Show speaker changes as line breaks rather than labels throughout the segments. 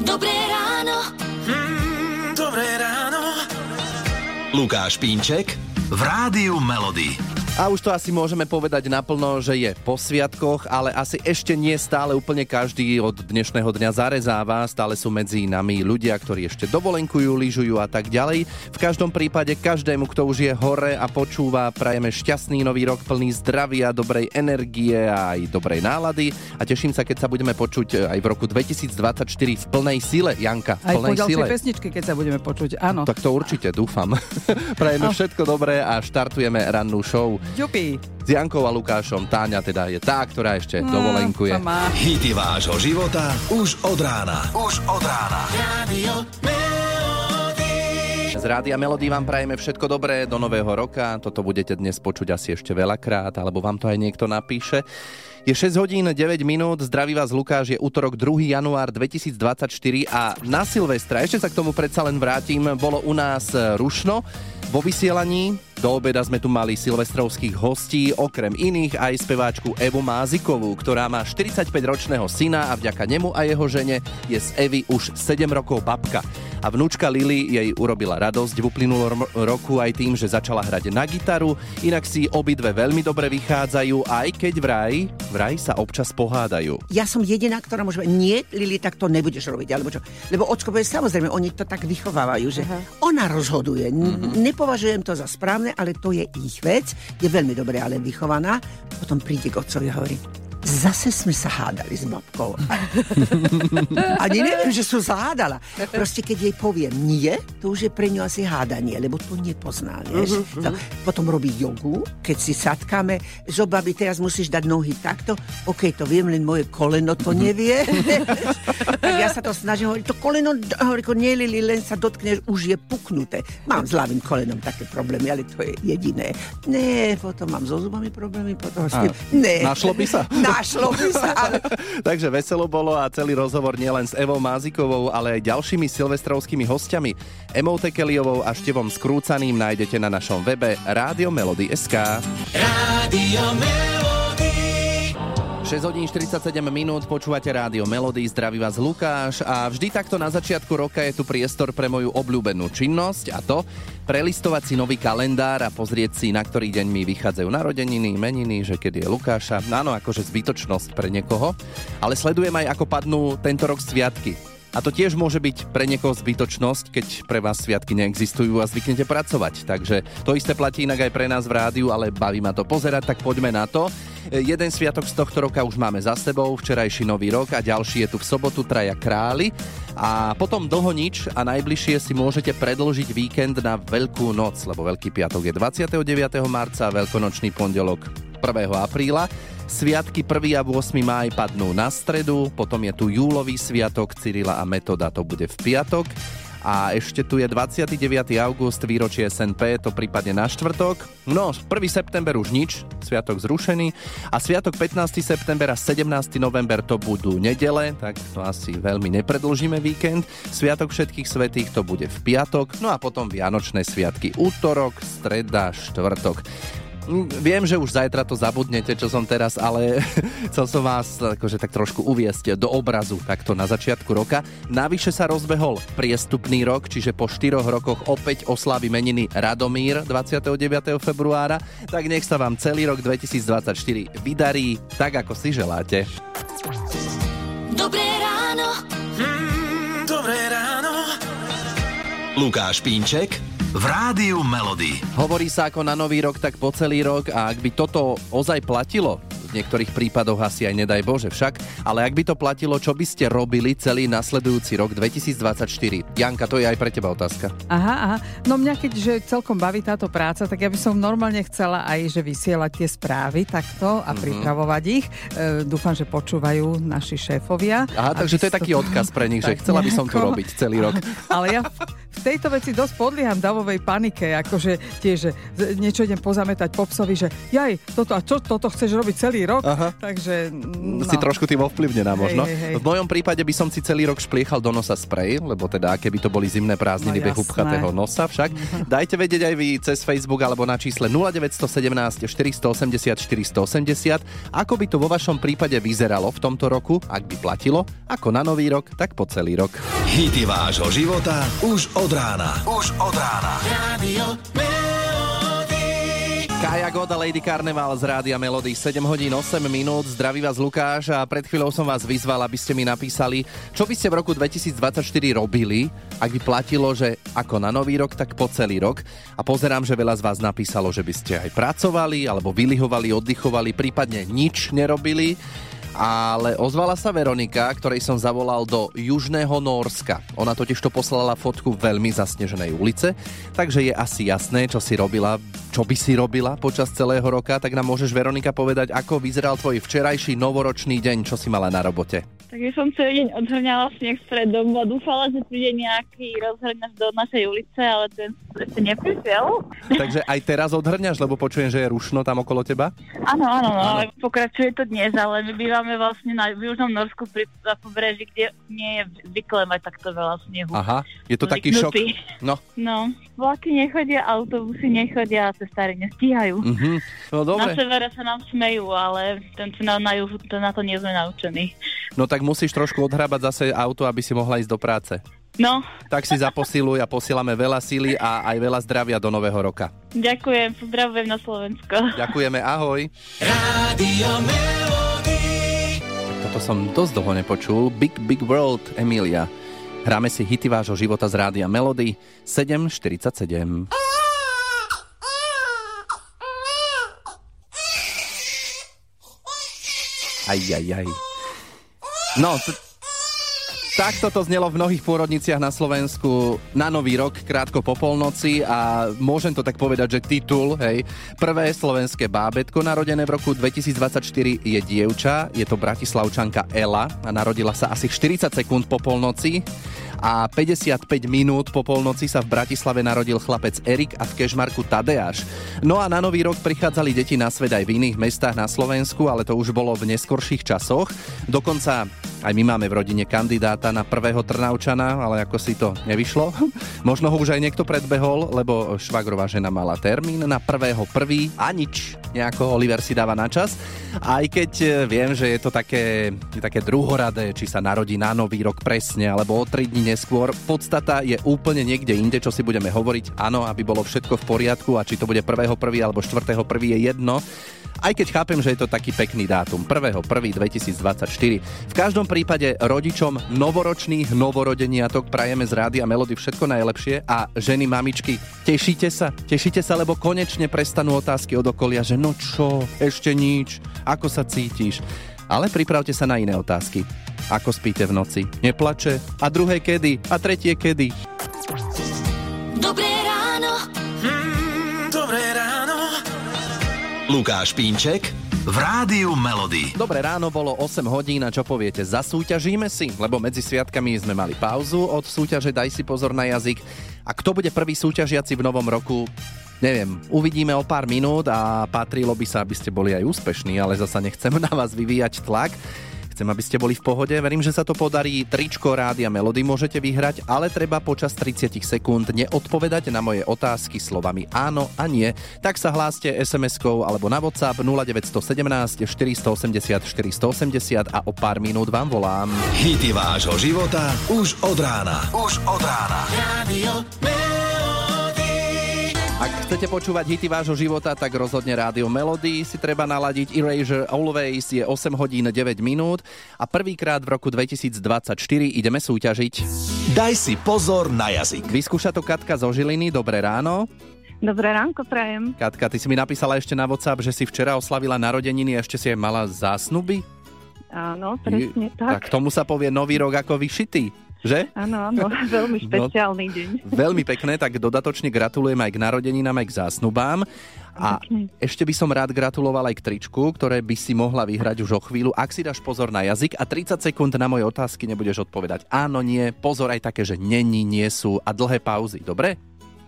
Dobré ráno.
Mm, dobré ráno.
Lukáš Pínček v Rádiu Melody.
A už to asi môžeme povedať naplno, že je po sviatkoch, ale asi ešte nie stále úplne každý od dnešného dňa zarezáva. Stále sú medzi nami ľudia, ktorí ešte dovolenkujú, lyžujú a tak ďalej. V každom prípade každému, kto už je hore a počúva, prajeme šťastný nový rok plný zdravia, dobrej energie a aj dobrej nálady. A teším sa, keď sa budeme počuť aj v roku 2024 v plnej sile. Janka, v
Aj
plnej
po
sile.
pesničke, keď sa budeme počuť. Áno.
Tak to určite, dúfam. Prajeme všetko dobré a štartujeme rannú show.
Ďupi.
S Jankou a Lukášom Táňa teda je tá, ktorá ešte
No,
dovolenkuje.
Hity vášho života už od rána. Už od rána.
Radio.
Z Rádia Melody vám prajeme všetko dobré do nového roka. Toto budete dnes počuť asi ešte veľakrát, alebo vám to aj niekto napíše. Je 6 hodín 9 minút, zdraví vás Lukáš, je útorok 2. január 2024 a na Silvestra, ešte sa k tomu predsa len vrátim, bolo u nás rušno vo vysielaní. Do obeda sme tu mali silvestrovských hostí, okrem iných aj speváčku Evu Mázikovú, ktorá má 45-ročného syna a vďaka nemu a jeho žene je z Evy už 7 rokov babka. A vnúčka Lily jej urobila radosť v uplynulom roku aj tým, že začala hrať na gitaru, inak si obidve veľmi dobre vychádzajú, aj keď vraj, vraj sa občas pohádajú.
ja som jediná, ktorá môže nie, Lili, tak to nebudeš robiť, alebo čo. Lebo očko povie, samozrejme, oni to tak vychovávajú, že ona rozhoduje. N- Nepovažujem to za správne, ale to je ich vec, je veľmi dobre, ale vychovaná. Potom príde k otcovi a hovorí, zase sme sa hádali s babkou. Ani neviem, že som sa hádala. Proste keď jej poviem nie, to už je pre ňu asi hádanie, lebo to nepozná, vieš. To, potom robí jogu, keď si sadkáme, že babi, teraz musíš dať nohy takto, OK, to viem, len moje koleno to nevie. tak ja sa to snažím hovoriť, to koleno, hovorí, nie, Lili, len sa dotkneš, už je puknuté. Mám s ľavým kolenom také problémy, ale to je jediné. Nie, potom mám so zubami problémy, potom tým. Ne.
Našlo by sa?
Našlo by sa, ale
Takže veselo bolo a celý rozhovor nielen s Evou Mázikovou, ale aj ďalšími silvestrovskými hostiami. Emou Tekeliovou a Števom Skrúcaným nájdete na našom webe Rádio Melody.sk.
Radio Melody.
6 hodín 47 minút, počúvate Rádio Melody, zdraví vás Lukáš a vždy takto na začiatku roka je tu priestor pre moju obľúbenú činnosť a to prelistovať si nový kalendár a pozrieť si, na ktorý deň mi vychádzajú narodeniny, meniny, že kedy je Lukáša. Áno, akože zbytočnosť pre niekoho, ale sledujem aj, ako padnú tento rok sviatky. A to tiež môže byť pre niekoho zbytočnosť, keď pre vás sviatky neexistujú a zvyknete pracovať. Takže to isté platí inak aj pre nás v rádiu, ale baví ma to pozerať, tak poďme na to. Jeden sviatok z tohto roka už máme za sebou, včerajší nový rok a ďalší je tu v sobotu Traja králi. A potom dlho nič a najbližšie si môžete predložiť víkend na Veľkú noc, lebo Veľký piatok je 29. marca a Veľkonočný pondelok 1. apríla. Sviatky 1. a 8. máj padnú na stredu, potom je tu júlový sviatok Cyrila a Metoda, to bude v piatok. A ešte tu je 29. august, výročie SNP, to prípadne na štvrtok. No, 1. september už nič, sviatok zrušený. A sviatok 15. september a 17. november to budú nedele, tak to asi veľmi nepredlžíme víkend. Sviatok všetkých svetých to bude v piatok, no a potom Vianočné sviatky útorok, streda, štvrtok. Viem, že už zajtra to zabudnete, čo som teraz, ale chcel som vás akože tak trošku uviesť do obrazu takto na začiatku roka. Navyše sa rozbehol priestupný rok, čiže po 4 rokoch opäť oslávi meniny Radomír 29. februára, tak nech sa vám celý rok 2024 vydarí tak, ako si želáte.
Dobré ráno.
Mm, dobré ráno.
Lukáš Pínček v Rádiu Melody.
Hovorí sa ako na nový rok, tak po celý rok a ak by toto ozaj platilo, v niektorých prípadoch asi aj nedaj Bože však, ale ak by to platilo, čo by ste robili celý nasledujúci rok 2024? Janka, to je aj pre teba otázka.
Aha, aha. No mňa keďže celkom baví táto práca, tak ja by som normálne chcela aj, že vysielať tie správy takto a mm-hmm. pripravovať ich. E, dúfam, že počúvajú naši šéfovia.
Aha, takže to je
to-
taký odkaz pre nich, že chcela by som tu
nejako.
robiť celý rok.
Ale ja v- tejto veci dosť podlieham davovej panike, akože tiež, že niečo idem pozametať po psovi, že jaj, toto a čo, toto chceš robiť celý rok,
Aha.
takže... No.
Si trošku tým ovplyvnená možno.
hej, hej.
V mojom prípade by som si celý rok špliechal do nosa sprej, lebo teda keby to boli zimné prázdniny
No,
hubchatého nosa však. Dajte vedieť aj vy cez Facebook alebo na čísle 0917 480 480, ako by to vo vašom prípade vyzeralo v tomto roku, ak by platilo, ako na nový rok, tak po celý rok.
Hity vášho života už od rána. Už od rána.
Rádio Melody.
Kaja Goda, Lady Carnival z Rádia Melody 7 hodín 8 minút. Zdraví vás Lukáš a pred chvíľou som vás vyzval, aby ste mi napísali, čo by ste v roku 2024 robili, ak by platilo, že ako na nový rok, tak po celý rok. A pozerám, že veľa z vás napísalo, že by ste aj pracovali, alebo vylihovali, oddychovali, prípadne nič nerobili. Ale ozvala sa Veronika, ktorej som zavolal do Južného Norska. Ona totiž to poslala fotku veľmi zasneženej ulice, takže je asi jasné, čo si robila, čo by si robila počas celého roka. Tak nám môžeš, Veronika, povedať, ako vyzeral tvoj včerajší novoročný deň, čo si mala na robote.
Takže som celý deň odhrňala sneh pred domu a dúfala, že príde nejaký rozhrňač do našej ulice, ale ten ešte neprišiel.
Takže aj teraz odhrňaš, lebo počujem, že je rušno tam okolo teba?
Áno, áno, no, ale pokračuje to dnes, ale my bývame vlastne na Južnom Norsku pri na pobreží, kde nie je zvykle mať takto veľa snehu.
Aha, je to taký šok.
Zvyknutý.
No,
No, vlaky nechodia, autobusy nechodia a cestári nestíhajú.
mhm. no
Na
dobre.
severe sa nám smejú, ale ten na, na juhu, to, na to nie sme naučení.
No tak musíš trošku odhrábať zase auto, aby si mohla ísť do práce.
No,
Tak si zaposiluj a posielame veľa síly a aj veľa zdravia do nového roka.
ďakujem, pozdravujem na Slovensko.
Ďakujeme, ahoj.
Rádio.
Toto som dosť dlho nepočul. Big Big World, Emilia. Hráme si hity vášho života z rádia Melody 747. Aj, aj, aj. No, t- Takto to znelo v mnohých pôrodniciach na Slovensku na Nový rok, krátko po polnoci a môžem to tak povedať, že titul, hej, prvé slovenské bábetko narodené v roku 2024 je dievča, je to bratislavčanka Ela a narodila sa asi 40 sekúnd po polnoci a 55 minút po polnoci sa v Bratislave narodil chlapec Erik a v Kešmarku Tadeáš. No a na Nový rok prichádzali deti na svet aj v iných mestách na Slovensku, ale to už bolo v neskorších časoch. Dokonca aj my máme v rodine kandidáta na prvého Trnaučana, ale ako si to nevyšlo. Možno ho už aj niekto predbehol, lebo švagrová žena mala termín na prvého prvý a nič. Nejako Oliver si dáva na čas. Aj keď e, viem, že je to také, také druhoradé, či sa narodí na nový rok presne, alebo o 3 dní neskôr. Podstata je úplne niekde inde, čo si budeme hovoriť. Áno, aby bolo všetko v poriadku a či to bude prvého prvý alebo štvrtého prvý je jedno. Aj keď chápem, že je to taký pekný dátum, 1.1.2024. V každom prípade rodičom novoročných novorodeniatok prajeme z rády a melody všetko najlepšie a ženy, mamičky, tešíte sa? Tešíte sa, lebo konečne prestanú otázky od okolia, že no čo, ešte nič, ako sa cítiš? Ale pripravte sa na iné otázky. Ako spíte v noci? Neplače? A druhé kedy? A tretie kedy?
Dobré ráno.
Mm, dobré ráno.
Lukáš Pínček v Rádiu Melody.
Dobré ráno, bolo 8 hodín a čo poviete, zasúťažíme si? Lebo medzi sviatkami sme mali pauzu od súťaže Daj si pozor na jazyk. A kto bude prvý súťažiaci v novom roku? Neviem, uvidíme o pár minút a patrilo by sa, aby ste boli aj úspešní, ale zasa nechcem na vás vyvíjať tlak. Chcem, aby ste boli v pohode. Verím, že sa to podarí. Tričko Rádia Melody môžete vyhrať, ale treba počas 30 sekúnd neodpovedať na moje otázky slovami áno a nie. Tak sa hláste SMS-kou alebo na WhatsApp 0917 480 480 a o pár minút vám volám.
Hity vášho života už od rána. Už od rána.
Rádio Melody.
Ak chcete počúvať hity vášho života, tak rozhodne Rádio Melody si treba naladiť. Erasure Always je 8 hodín 9 minút a prvýkrát v roku 2024 ideme súťažiť.
Daj si pozor na jazyk.
Vyskúša to Katka zo Žiliny. Dobré ráno.
Dobré ránko, prajem.
Katka, ty si mi napísala ešte na WhatsApp, že si včera oslavila narodeniny a ešte si aj mala zásnuby.
Áno, presne
Tak
tak.
tomu sa povie nový rok ako vyšitý. Že?
Áno, áno, veľmi špeciálny deň.
Veľmi pekné, tak dodatočne gratulujem aj k narodeninám, aj k zásnubám. A
Pekne.
ešte by som rád gratuloval aj k tričku, ktoré by si mohla vyhrať už o chvíľu, ak si dáš pozor na jazyk a 30 sekúnd na moje otázky nebudeš odpovedať. Áno, nie, pozor aj také, že není, nie sú a dlhé pauzy, dobre?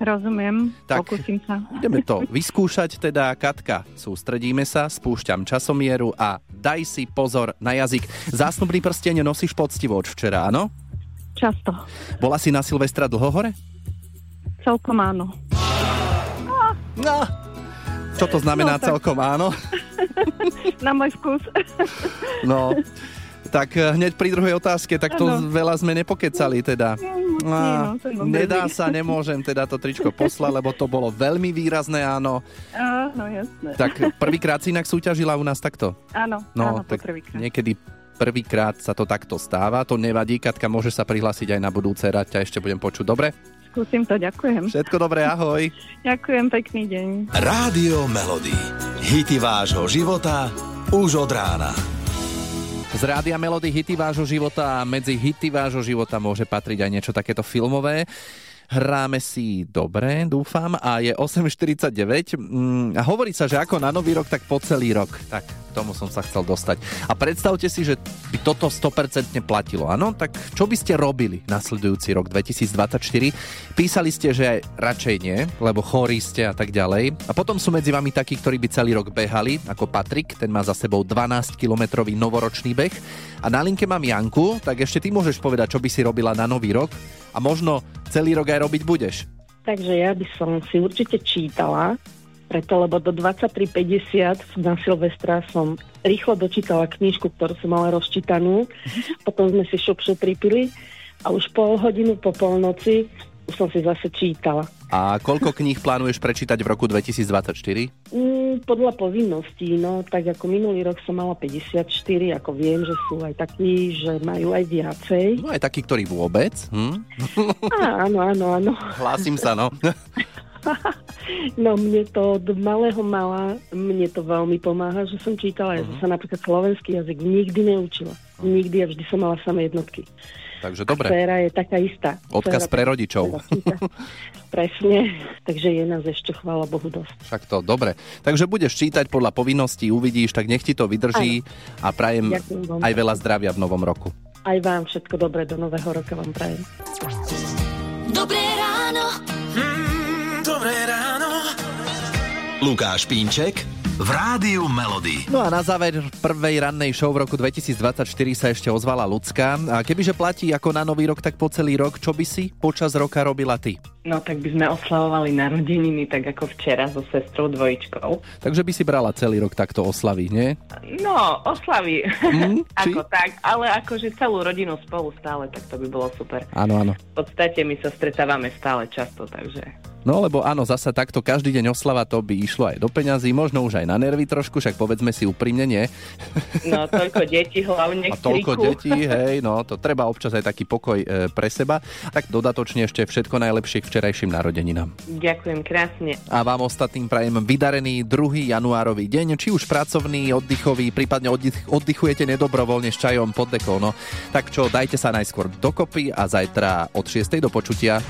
Rozumiem,
Tak.
pokúsim sa.
Ideme to vyskúšať teda, Katka. Sústredíme sa, spúšťam časomieru a daj si pozor na jazyk. Zásnubný prsteň nosíš poctivo od včera, áno?
Často.
Bola si na Silvestra dlho hore?
Celkom áno.
No. Čo to znamená
No, tak-
celkom áno?
Na môj vkus.
No, tak eh, hneď pri druhej otázke, tak to
Áno.
veľa sme nepokecali teda.
no, je dobrý.
nedá sa, nemôžem teda to tričko poslať, lebo to bolo veľmi výrazné áno.
Áno, jasné.
Tak prvýkrát si inak súťažila u nás takto.
Áno,
No,
áno,
tak
poprvýkrát.
niekedy prvýkrát sa to takto stáva, to nevadí, Katka môže sa prihlásiť aj na budúce, rád ťa ešte budem počuť, dobre?
Skúsim to, ďakujem.
Všetko dobré, ahoj.
Ďakujem, pekný deň.
Rádio Melody. Hity vášho života už od rána.
Z rádia Melody hity vášho života a medzi hity vášho života môže patriť aj niečo takéto filmové. Hráme si dobre, dúfam, a je 8.49 mm, a hovorí sa, že ako na nový rok, tak po celý rok. Tak k tomu som sa chcel dostať. A predstavte si, že by toto 100% platilo, áno? Tak čo by ste robili nasledujúci rok 2024? Písali ste, že aj radšej nie, lebo chorí ste a tak ďalej. A potom sú medzi vami takí, ktorí by celý rok behali, ako Patrik, ten má za sebou 12-kilometrový novoročný beh. A na linke mám Janku, tak ešte ty môžeš povedať, čo by si robila na nový rok a možno celý rok aj robiť budeš.
Takže ja by som si určite čítala, preto lebo do 23.50 na Silvestra som rýchlo dočítala knižku, ktorú som mala rozčítanú. Potom sme si šup šup pripili a už pol hodinu po polnoci už som si zase čítala.
A koľko kníh plánuješ prečítať v roku 2024?
Mm, podľa povinností, no tak ako minulý rok som mala 54, ako viem, že sú aj takí, že majú aj viacej.
No aj takí, ktorí vôbec. Hm?
Á, áno, áno, áno.
Hlásim sa, no.
No mne to od malého mala, mne to veľmi pomáha, že som čítala. Ja som sa napríklad slovenský jazyk nikdy neučila. Nikdy a vždy som mala samé jednotky.
Takže dobre.
Sféra je taká istá.
Odkaz
Sféra
pre rodičov.
Presne. Takže je nás ešte, chvála Bohu, dosť.
Však to, dobre. Takže budeš čítať podľa povinností, uvidíš, tak nech ti to vydrží a prajem aj veľa zdravia v novom roku.
Aj vám všetko dobré do nového roka vám prajem.
Dobré ráno.
Mm, dobré ráno.
Lukáš Pínček v Rádiu Melody.
No a na záver prvej rannej show v roku 2024 sa ešte ozvala ľudská. A kebyže platí ako na nový rok, tak po celý rok, čo by si počas roka robila ty?
No tak by sme oslavovali narodeniny tak ako včera so sestrou dvojčkou.
Takže by si brala celý rok takto oslavy, nie?
No, oslavy.
Či?
ako tak, ale akože celú rodinu spolu stále, tak to by bolo super.
Áno, áno.
V podstate my sa stretávame stále často, takže...
No lebo áno, zasa takto každý deň oslava to by išlo aj do peňazí, možno už aj na nervy trošku, však povedzme si úprimne, nie?
No, toľko detí hlavne
A toľko detí, hej, no to treba občas aj taký pokoj e, pre seba. Tak dodatočne ešte všetko najlepšie k včerajším narodeninám.
Ďakujem krásne.
A vám ostatným prajem vydarený 2. januárový deň, či už pracovný, oddychový, prípadne oddych, oddychujete nedobrovoľne s čajom pod dekou. No, tak čo, dajte sa najskôr dokopy a zajtra od 6. do počutia.